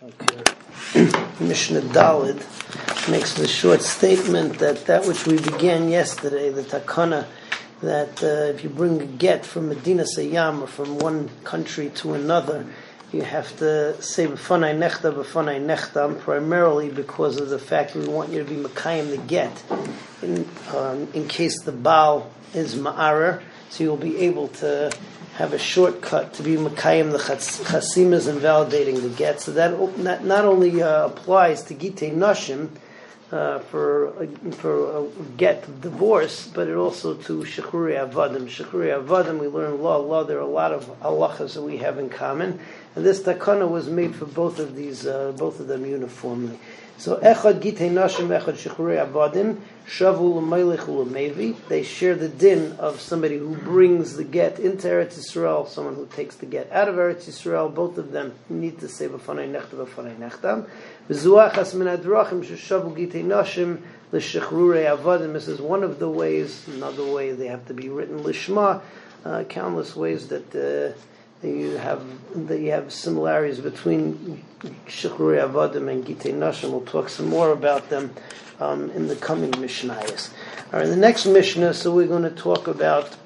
Mishnah Dalid makes the short statement that that which we began yesterday, the takana, that uh, if you bring a get from Medina Sayyam or from one country to another, you have to say b'fanai nechta b'fanai nechtam primarily because of the fact we want you to be makayim the get. In, um, in case the Baal is ma'arer, so you'll be able to have a shortcut to be Makayim the Chasimas and validating the get. So that not, only uh, applies to Gite Nashim uh, for, a, for a get divorce, but it also to Shechuri Avadim. Shechuri Avadim, we learn law. Law, there are a lot of halachas that we have in common. And this takana was made for both of these, uh, both of them uniformly. So echad gitei nashim, echad shechrei avadim, shavu l'meilech u'lemevi. They share the din of somebody who brings the get into Eretz Yisrael, someone who takes the get out of Eretz Yisrael. Both of them need to say b'fanei nechta b'fanei nechtam. V'zuachas min adrachim sheshavu gitei nashim l'shechrei avadim. This is one of the ways. Another way they have to be written lishma. Uh, countless ways that. Uh, you have that you have similarities between Shechrei Avadim and Gitei Nashim. We'll talk some more about them um, in the coming Mishnayos. All right, the next Mishnah, so we're going to talk about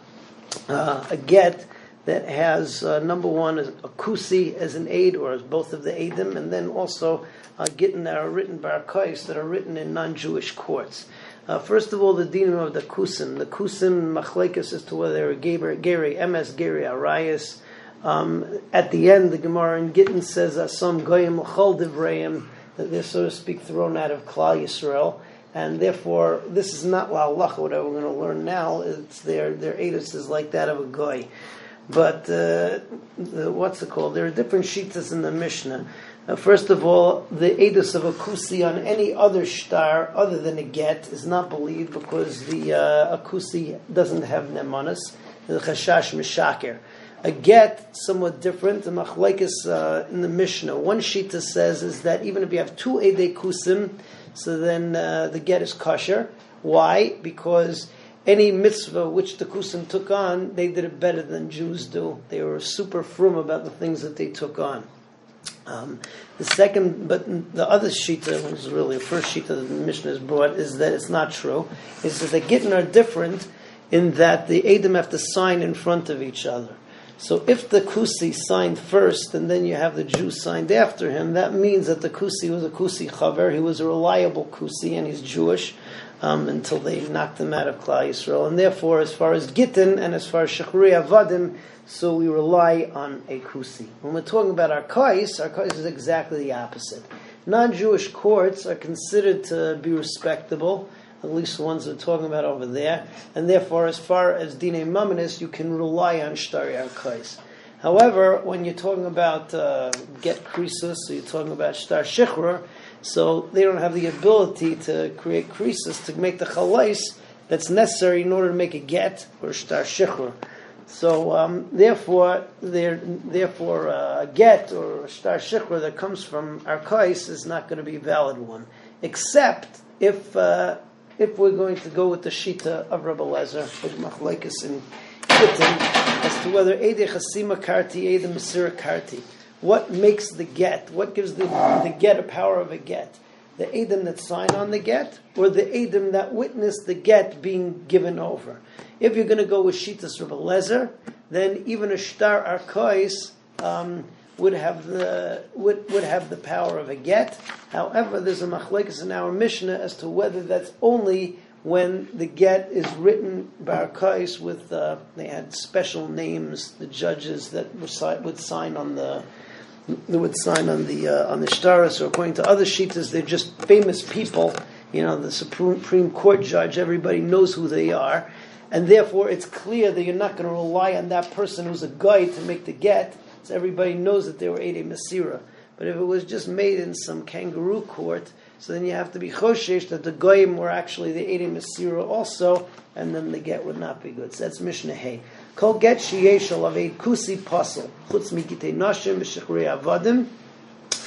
uh, a get that has uh, number one a kusi as an aid, or as both of the aidim, and then also uh, gittin that are written by arkais that are written in non-Jewish courts. Uh, first of all, the dinim of the kusim. The kusim machlekes as to whether they're geri, ms, geri, arayas. Um, at the end, the Gemara in Gittin says that some goyim l'chol divrayim that they're so to speak thrown out of Klal Yisrael, and therefore this is not la'alacha. What we're going to learn now it's their their edus is like that of a goy. But uh, the, what's it called? There are different shitas in the Mishnah. Uh, first of all, the edus of a kusi on any other shtar other than a get is not believed because the uh, akusi doesn't have nemanis, the chashash mishaker a get somewhat different. The machlekes uh, in the Mishnah, one shita says is that even if you have two ede kusim, so then uh, the get is kosher. Why? Because any mitzvah which the kusim took on, they did it better than Jews do. They were super frum about the things that they took on. Um, the second, but the other shita, which is really the first shita that the Mishnah has brought, is that it's not true. It says that gittin are different in that the Adam have to sign in front of each other. So if the Kusi signed first and then you have the Jew signed after him, that means that the Kusi was a Kusi Chaver, he was a reliable Kusi and he's Jewish um, until they knocked him out of Klal Yisrael. And therefore, as far as Gittin and as far as Shechri Avadim, so we rely on a Kusi. When we're talking about our Kais, our Arkais is exactly the opposite. Non-Jewish courts are considered to be respectable, at least the ones we're talking about over there, and therefore, as far as dine maminis, you can rely on shtari arkais. However, when you're talking about uh, get krisus, so you're talking about shtar shichra, so they don't have the ability to create krisus to make the chalais that's necessary in order to make a get or shtar shichra. So um, therefore, therefore, uh, a get or a shtar that comes from arkais is not going to be a valid one, except if uh, if we're going to go with the shita of Rabbi Lezer, Machlekes and Gittin, as to whether Ede Chasima Karti, Ede Masira Karti, what makes the get, what gives the, the get a power of a get? The Adam that sign on the get, or the Adam that witnessed the get being given over? If you're going to go with Shitas Rabbi Lezer, then even a Shtar Arkois, um, would have the would, would have the power of a get. However, there's a machlekes in our Mishnah as to whether that's only when the get is written barakais with uh, they had special names, the judges that would sign on the they would sign on the uh, on the shtaris, or according to other shitas, they're just famous people. You know, the Supreme Court judge, everybody knows who they are, and therefore it's clear that you're not going to rely on that person who's a guy to make the get so everybody knows that they were Ede Masira. But if it was just made in some kangaroo court, so then you have to be choshesh that the goyim were actually the Ede Masira also, and then the get would not be good. So that's Mishnah Hay. Kol get of a kusi puzzle, chutz migitei nashim v'shechrei avadim,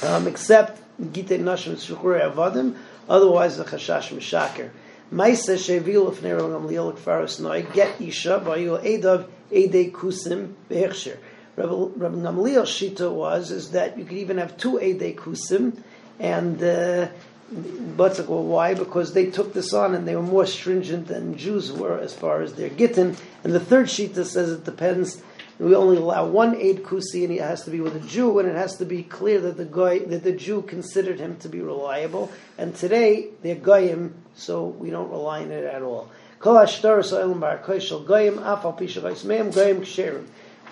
um, except gitei nashim v'shechrei avadim, otherwise the chashash mishaker. Maisa shevil of nerogam liel kfaros noi, get isha, bayu edav edei kusim v'hechsher Rabbi, Rabbi shita was is that you could even have two Eidei Kusim, and uh, but well, why? Because they took this on and they were more stringent than Jews were as far as their gittin. And the third shita says it depends. We only allow one aid kusi, and it has to be with a Jew, and it has to be clear that the guy that the Jew considered him to be reliable. And today they're goyim, so we don't rely on it at all.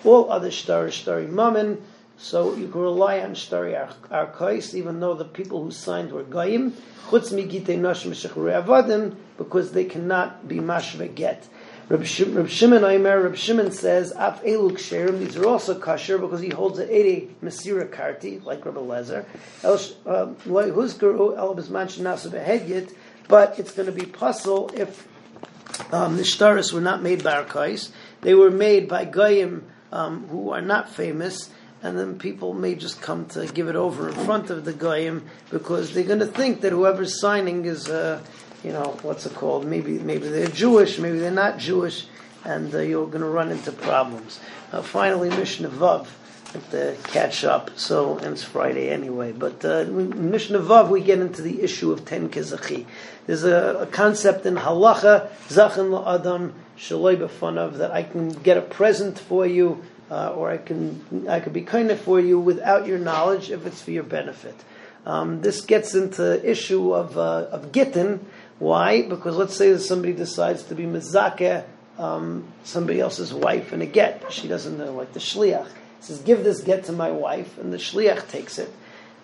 All other shtar shtari mammon. So you can rely on Shtari Arkais, even though the people who signed were Goyim, Chutz Avadim, because they cannot be Mashve get. Reb Shimon Omer, Reb Shimon says, Af Elu Ksherim, these are also kosher because he holds an Ede Masira Karti, like Reb Lezer. Huzkaru El Bisman Shanasa Behedyet, but it's going to be puzzle if um, the Shtaris were not made by Arkais. They were made by Goyim um, who are not famous, and then people may just come to give it over in front of the goyim because they're going to think that whoever's signing is, uh, you know, what's it called? Maybe maybe they're Jewish, maybe they're not Jewish, and uh, you're going to run into problems. Uh, finally, Mishnah Vav. To catch up. So and it's Friday anyway. But uh, Mishnah Vav, we get into the issue of ten kizachi. There's a, a concept in halacha zachin la'adam shaloi b'fanav that I can get a present for you uh, or I can I could be kind of for you without your knowledge if it's for your benefit. Um, this gets into issue of uh, of gittin. Why? Because let's say that somebody decides to be mizakeh um, somebody else's wife in a get. She doesn't know, like the shliach says, "Give this get to my wife," and the shliach takes it.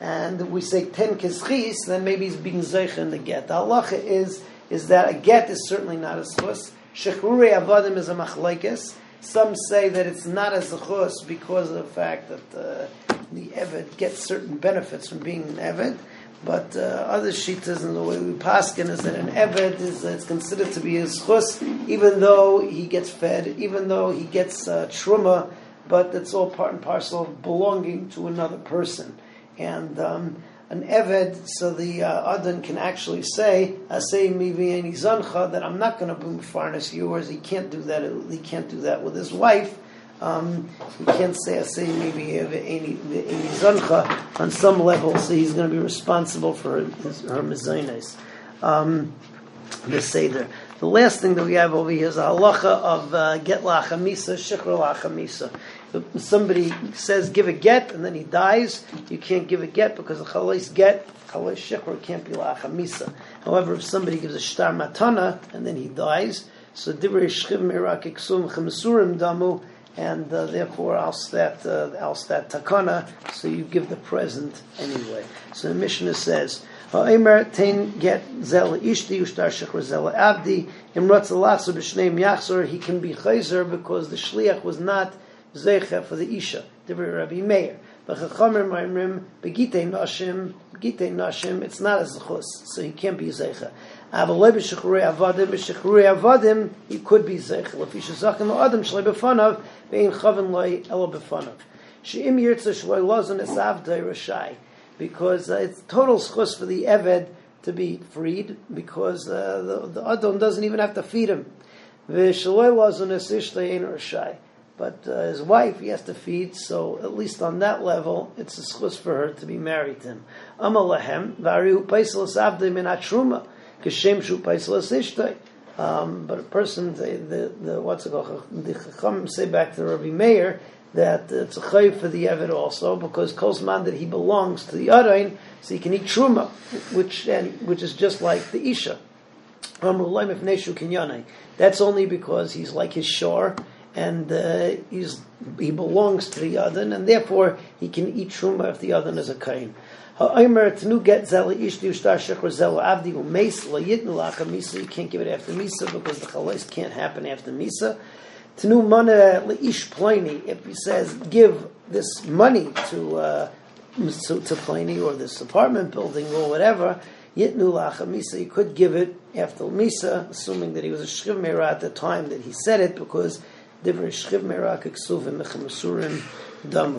And we say ten kizchis, then maybe he's being zeich in the get. The halacha is is that a get is certainly not a schus. Shechrure avadim is a machlekes. Some say that it's not a zechus because of the fact that uh, the Eved gets certain benefits from being an Eved. But uh, other shitas and the way we paskin is that an Eved is it's considered to be a zechus, even though he gets fed, even though he gets uh, truma, but it's all part and parcel of belonging to another person. And um, an Eved, so the uh, Adon can actually say, "Asay mivieni zancha," that I'm not going to bring farness yours. He can't do that. He can't do that with his wife. Um, he can't say "Asay mivieni zancha" on some level, so he's going to be responsible for her, her mezainis. Um, the seder. The last thing that we have over here is a halacha of uh, get lachamisa, shikra lachamisa somebody says give a get and then he dies, you can't give a get because the chalais get, chalais shechor can't be la'achamisa. However, if somebody gives a shtar matana and then he dies, so divrei shchiv mirak iksum chemsurim damu, and uh, therefore alstat uh, alstat takana, so you give the present anyway. So the Mishnah says. Ha'emer tein get ishti ushtar shechor avdi he can be chayzer because the shliach was not zecha for the isha. Divrei Rabbi Meir. V'chachomer ma'imrim begitei nashim begitei nashim. It's not a zechus, so he can't be zecha. Avalei b'shechrei avadim b'shechrei avadim he could be zecha. Lefi shezachin lo'adam shlei b'fanav ve'in chaven lo'i elo b'fanav. She'im yirtza shloi lozon es avdei rashai. Because uh, it's total schus for the Eved to be freed, because uh, the, the Adon doesn't even have to feed him. V'shaloi lozon es ishtei ein rashai. But uh, his wife he has to feed, so at least on that level, it's a schus for her to be married to him. Amalahem variu paisalas avde min atruma kashem shu paisalas ishtay. Um, but a person, the, the, the what's it called? The Chacham say back to Rabbi Meir that it's a chayv for the Evid also because Kosman that he belongs to the Arain, so he can eat truma, which and which is just like the Isha. That's only because he's like his shore and uh, he belongs to the other, and therefore he can eat truma if the other is a kain. Ha'omer tnu get zela shechor zela avdi umeis la lacha misa. You can't give it after misa because the chalais can't happen after misa. Tnu mana leish pliny. If he says give this money to uh, to, to Pliny or this apartment building or whatever, Yitnu lacha misa, he could give it after misa, assuming that he was a shchiv at the time that he said it, because Divrei Shchiv Merak Iksuv Damu.